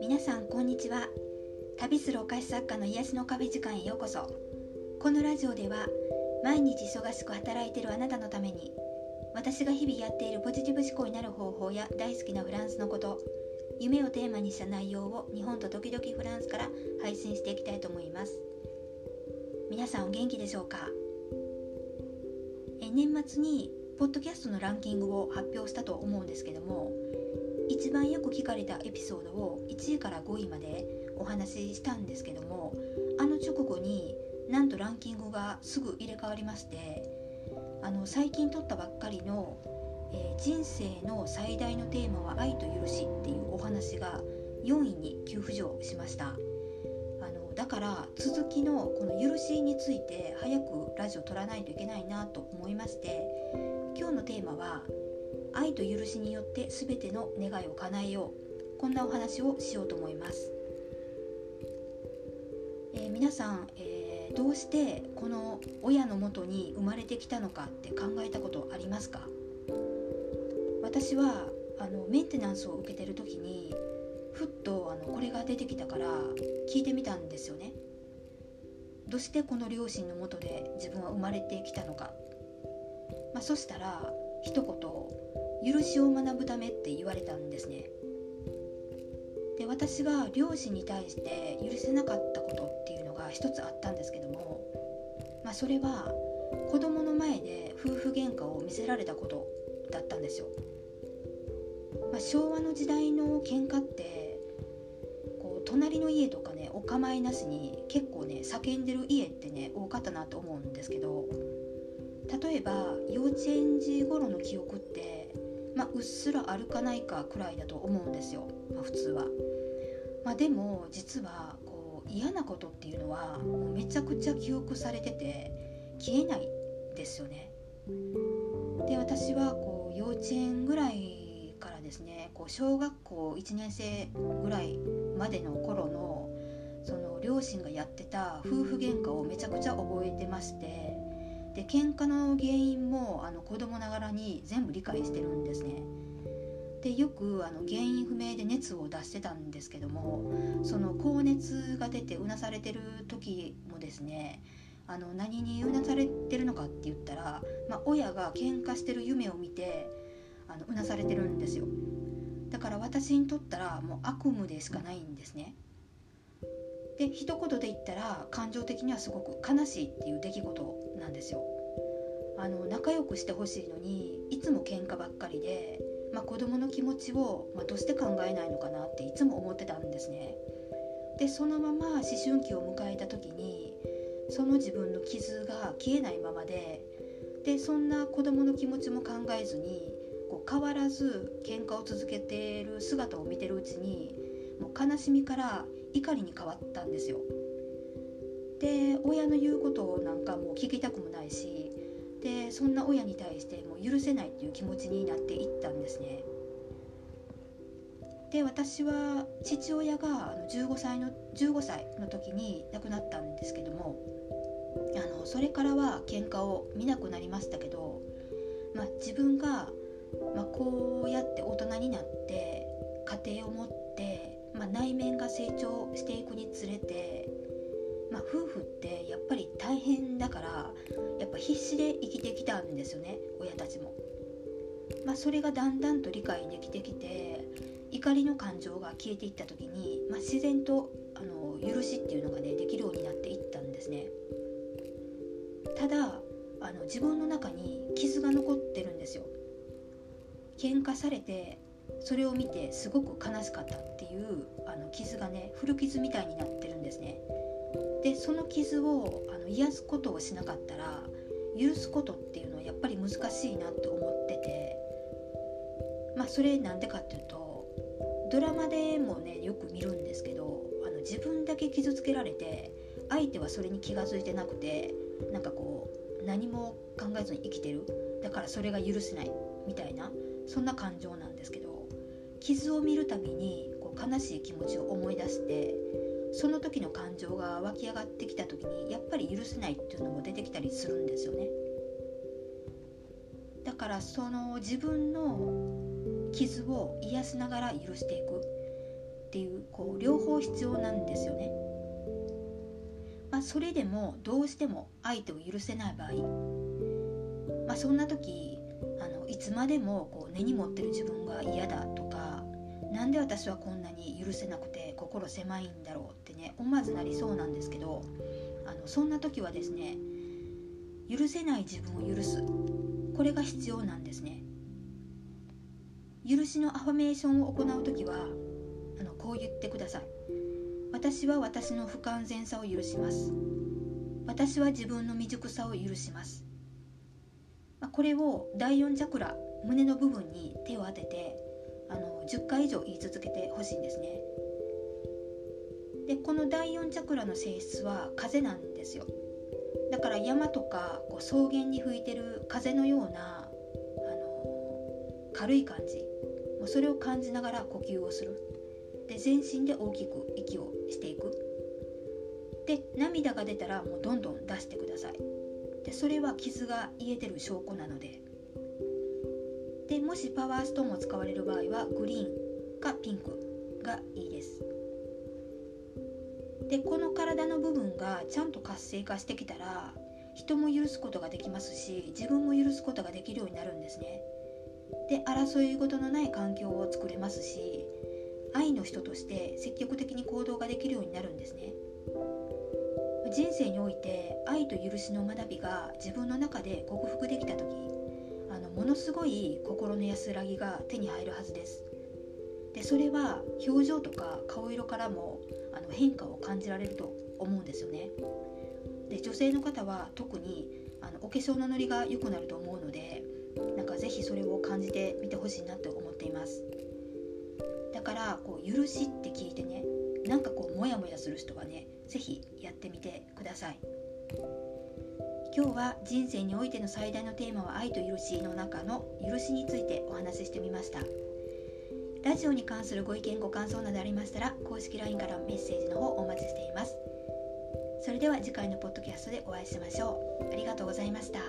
皆さんこんにちは。旅するお菓子作家の癒しの壁時間へようこそ。このラジオでは毎日忙しく働いているあなたのために私が日々やっているポジティブ思考になる方法や大好きなフランスのこと夢をテーマにした内容を日本と時々フランスから配信していきたいと思います。皆さんお元気でしょうか？え年末にポッドキャストのランキングを発表したと思うんですけども一番よく聞かれたエピソードを1位から5位までお話ししたんですけどもあの直後になんとランキングがすぐ入れ替わりましてあの最近撮ったばっかりの、えー、人生の最大のテーマは愛と許し」っていうお話が4位に急浮上しました。だから続きのこの「許し」について早くラジオ撮らないといけないなと思いまして今日のテーマは「愛と許しによって全ての願いを叶えよう」こんなお話をしようと思います。えー、皆さん、えーどうしてこの親のもとに生まれてきたのかって考えたことありますか？私はあのメンテナンスを受けてる時にふっとあのこれが出てきたから聞いてみたんですよね。どうしてこの両親のもとで自分は生まれてきたのか、まあ、そしたら一言「許しを学ぶため」って言われたんですね。で私が両親に対して許せなかったことっていうのが一つあったんですけども、まあ、それは子供の前で夫婦喧嘩を見せられたことだったんですよ。まあ、昭和の時代の喧嘩って隣の家とかねお構いなしに結構ね叫んでる家ってね多かったなと思うんですけど例えば幼稚園児頃の記憶ってまあ、うっすらあるかないかくらいだと思うんですよ、まあ、普通は。まあ、でも実はこう嫌なことっていうのはうめちゃくちゃ記憶されてて消えないですよね。で私はこう幼稚園ぐらいですねこう小学校1年生ぐらいまでの頃のその両親がやってた夫婦喧嘩をめちゃくちゃ覚えてましてで喧嘩の原因もあの子供ながらに全部理解してるんですね。でよくあの原因不明で熱を出してたんですけどもその高熱が出てうなされてる時もですねあの何にうなされてるのかって言ったら、まあ、親が喧嘩してる夢を見てあのうなされてるんですよ。だから私にとったらもう悪夢でしかないんですね。で一言で言ったら感情的にはすごく悲しいっていう出来事なんですよ。あの仲良くしてほしいのにいつも喧嘩ばっかりで、まあ、子供の気持ちを、まあ、どうして考えないのかなっていつも思ってたんですね。でそのまま思春期を迎えた時にその自分の傷が消えないままででそんな子供の気持ちも考えずにこう変わらず喧嘩を続けている姿を見てるうちにもう悲しみから怒りに変わったんですよ。で親の言うことなんかもう聞きたくもないしでそんな親に対してもう許せないっていう気持ちになっていったんですね。で私は父親が15歳の15歳の時に亡くなったんですけどもあのそれからは喧嘩を見なくなりましたけど、まあ、自分が、まあ、こうやって大人になって家庭を持って、まあ、内面が成長していくにつれてまあ、夫婦ってやっぱり大変だからやっぱ必死で生きてきたんですよね親たちも。まあ、それがだんだんと理解できてきて怒りの感情が消えていった時に、まあ、自然とあの許しっていうのがねできるようになっていったんですね。ただあの自分の中に傷が残ってるんですよ。喧嘩されてそれを見てすごく悲しかったっていうあの傷がね古傷みたいになってるんですね。でその傷をあの癒すことをしなかったら許すことっていうのはやっぱり難しいなって思ってて。まあそれなんでかっていうとドラマでもねよく見るんですけどあの自分だけ傷つけられて相手はそれに気が付いてなくてなんかこう何も考えずに生きてる。だからそれが許せない。みたいなそんな感情なんですけど傷を見るたびにこう悲しい気持ちを思い出してその時の感情が湧き上がってきた時にやっぱり許せないっていうのも出てきたりするんですよねだからその自分の傷を癒しながら許していくっていうこう両方必要なんですよね。まあ、それでもどうしても相手を許せない場合、まあ、そんな時あのいつまでもこう根に持ってる自分が嫌だとか何で私はこんなに許せなくて心狭いんだろうってね思わずなりそうなんですけどあのそんな時はですね許せない自分を許す。これが必要なんですね。許しのアファメーションを行う時はあのこう言ってください。私は私の不完全さを許します。私は自分の未熟さを許します。まこれを第4チャクラ胸の部分に手を当ててあの10回以上言い続けてほしいんですね。でこの第4チャクラの性質は風なんですよ。だから山とかこう草原に吹いてる風のようなあの軽い感じ。もうそれを感じながら呼吸をする。で全身で大きく息をしていく。で涙が出たらもうどんどん出してください。でそれは傷が癒えてる証拠なので。でもしパワーストーンを使われる場合はグリーンかピンクがいいです。でこの体の部分がちゃんと活性化してきたら人も許すことができますし自分も許すことができるようになるんですね。で争い事のない環境を作れますし愛の人として積極的に行動ができるようになるんですね。人生において愛と許しの学びが自分の中で克服できた時あのものすごい心の安らぎが手に入るはずです。でそれは表情とか顔色からもあの変化を感じられると思うんですよね。で女性の方は特にあのお化粧のノリが良くなると思うのでなんか是非それを感じてみてほしいなと思っています。だからこう許しって聞いてねなんかこうモヤモヤする人はね是非やってみてください。今日は人生においての最大のテーマは愛と許しの中の許しについてお話ししてみました。ラジオに関するご意見ご感想などありましたら公式 LINE からメッセージの方お待ちしています。それでは次回のポッドキャストでお会いしましょう。ありがとうございました。